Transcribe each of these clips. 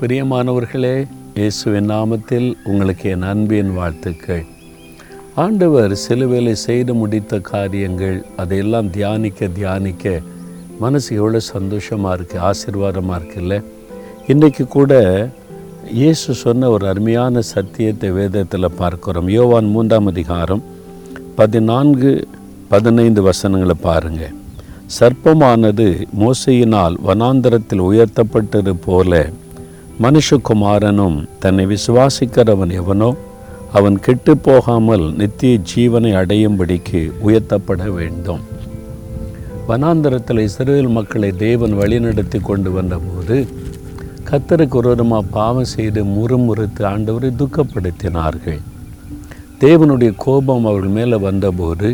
பிரியமானவர்களே இயேசுவின் நாமத்தில் உங்களுக்கு என் அன்பின் வாழ்த்துக்கள். ஆண்டவர் சிலுவையில் செய்து முடித்த காரியங்கள் அதையெல்லாம் தியானிக்க தியானிக்க மனசு எவ்வளோ சந்தோஷமாக இருக்குது ஆசீர்வாதமாக இருக்குல்ல இன்றைக்கு கூட இயேசு சொன்ன ஒரு அருமையான சத்தியத்தை வேதத்தில் பார்க்குறோம். யோவான் மூன்றாம் அதிகாரம் பதினான்கு பதினைந்து வசனங்களை பாருங்கள் சர்ப்பமானது மோசையினால் வனாந்தரத்தில் உயர்த்தப்பட்டது போல மனுஷகுமாரனும் தன்னை விசுவாசிக்கிறவன் எவனோ அவன் கெட்டு போகாமல் நித்திய ஜீவனை அடையும்படிக்கு உயர்த்தப்பட வேண்டும். வனாந்தரத்தில் இஸ்ரேல் மக்களை தேவன் வழிநடத்தி கொண்டு வந்தபோது கத்தருக்கு ஒருவருமா பாவம் செய்து முறுமுறுத்து ஆண்டவரை துக்கப்படுத்தினார்கள். தேவனுடைய கோபம் அவர்கள் மேலே வந்தபோது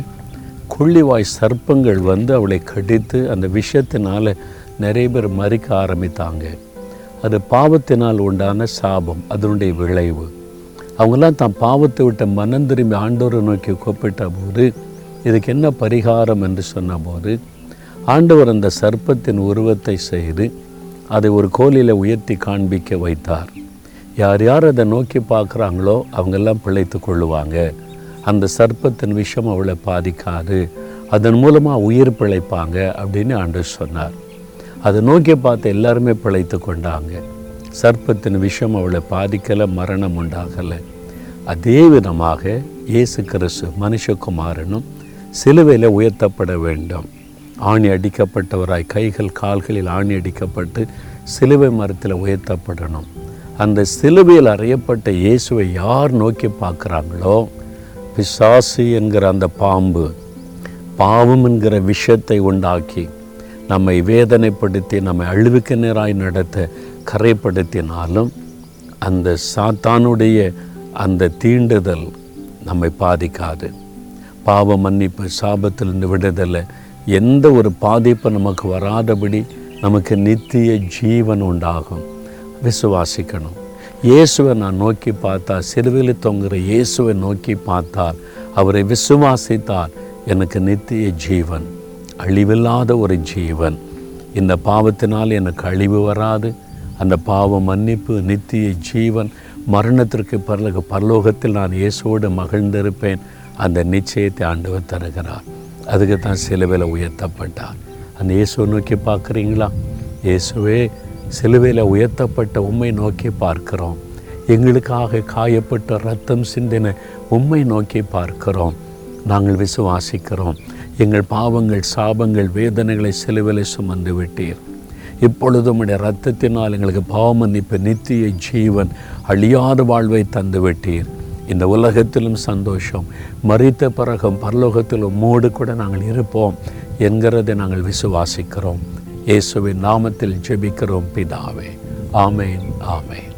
கொள்ளிவாய் சர்ப்பங்கள் வந்து அவளை கடித்து அந்த விஷயத்தினால் நிறைய பேர் மறிக்க ஆரம்பித்தாங்க. அது பாவத்தினால் உண்டான சாபம் அதனுடைய விளைவு. அவங்கெல்லாம் தான் பாவத்தை விட்ட மனம் திரும்பி ஆண்டவரை நோக்கி கூப்பிட்ட போது இதுக்கு என்ன பரிகாரம் என்று சொன்னபோது ஆண்டவர் அந்த சர்ப்பத்தின் உருவத்தை செய்து அதை ஒரு கோலில் உயர்த்தி காண்பிக்க வைத்தார். யார் யார் அதை நோக்கி பார்க்குறாங்களோ அவங்கெல்லாம் பிழைத்து கொள்ளுவாங்க. அந்த சர்ப்பத்தின் விஷம் அவளை பாதிக்காது. அதன் மூலமாக உயிர் பிழைப்பாங்க அப்படின்னு ஆண்டு சொன்னார். அதை நோக்கி பார்த்து எல்லாருமே பிழைத்து கொண்டாங்க. சர்ப்பத்தின் விஷம் அவளை பாதிக்கலை மரணம் உண்டாகலை. அதே விதமாக இயேசு கிறிஸ்து மனுஷகுமாரனும் சிலுவையில் உயர்த்தப்பட வேண்டும். ஆணி அடிக்கப்பட்டவராய் கைகள் கால்களில் ஆணி அடிக்கப்பட்டு சிலுவை மரத்தில் உயர்த்தப்படணும். அந்த சிலுவையில் அறையப்பட்ட இயேசுவை யார் நோக்கி பார்க்குறாங்களோ? பிசாசு என்கிற அந்த பாம்பு பாவம் என்கிற விஷத்தை உண்டாக்கி நம்மை வேதனைப்படுத்தி நம்மை அழிவுக்கு நேராய் நடத்த கரைப்படுத்தினாலும் அந்த சாத்தானுடைய அந்த தீண்டுதல் நம்மை பாதிக்காது. பாவ மன்னிப்பு சாபத்திலிருந்து விடுதலை எந்த ஒரு பாதிப்பு நமக்கு வராதபடி நமக்கு நித்திய ஜீவன் உண்டாகும். விசுவாசிக்கணும். இயேசுவை நான் நோக்கி பார்த்தா சிறுவில் தொங்குகிற இயேசுவை நோக்கி பார்த்தால் அவரை விசுவாசித்தால் எனக்கு நித்திய ஜீவன். அழிவில்லாத ஒரு ஜீவன். இந்த பாவத்தினால் எனக்கு அழிவு வராது. அந்த பாவ மன்னிப்பு நித்திய ஜீவன் மரணத்திற்கு பிறகு பரலோகத்தில் நான் இயேசுவோடு மகிழ்ந்திருப்பேன். அந்த நிச்சயத்தை ஆண்டவர் தருகிறார். அதுக்கு தான் சிலுவையில் உயர்த்தப்பட்டார். அந்த இயேசுவை நோக்கி பார்க்குறீங்களா? இயேசுவே சிலுவையில் உயர்த்தப்பட்ட உண்மை நோக்கி பார்க்கிறோம். எங்களுக்காக காயப்பட்ட ரத்தம் சிந்தின உண்மை நோக்கி பார்க்கிறோம். நாங்கள் விசுவாசிக்கிறோம். எங்கள் பாவங்கள் சாபங்கள் வேதனைகளை சிலுவையில் சுமந்து விட்டீர். இப்பொழுது உடைய ரத்தத்தினால் எங்களுக்கு பாவமன்னிப்பு நித்திய ஜீவன் அழியாத வாழ்வை தந்து விட்டீர். இந்த உலகத்திலும் சந்தோஷம். மறித்த பிறகும் பரலோகத்திலும் மூடு கூட நாங்கள் இருப்போம் என்கிறதை நாங்கள் விசுவாசிக்கிறோம். இயேசுவின் நாமத்தில் ஜெபிக்கிறோம் பிதாவே. ஆமேன் ஆமேன்.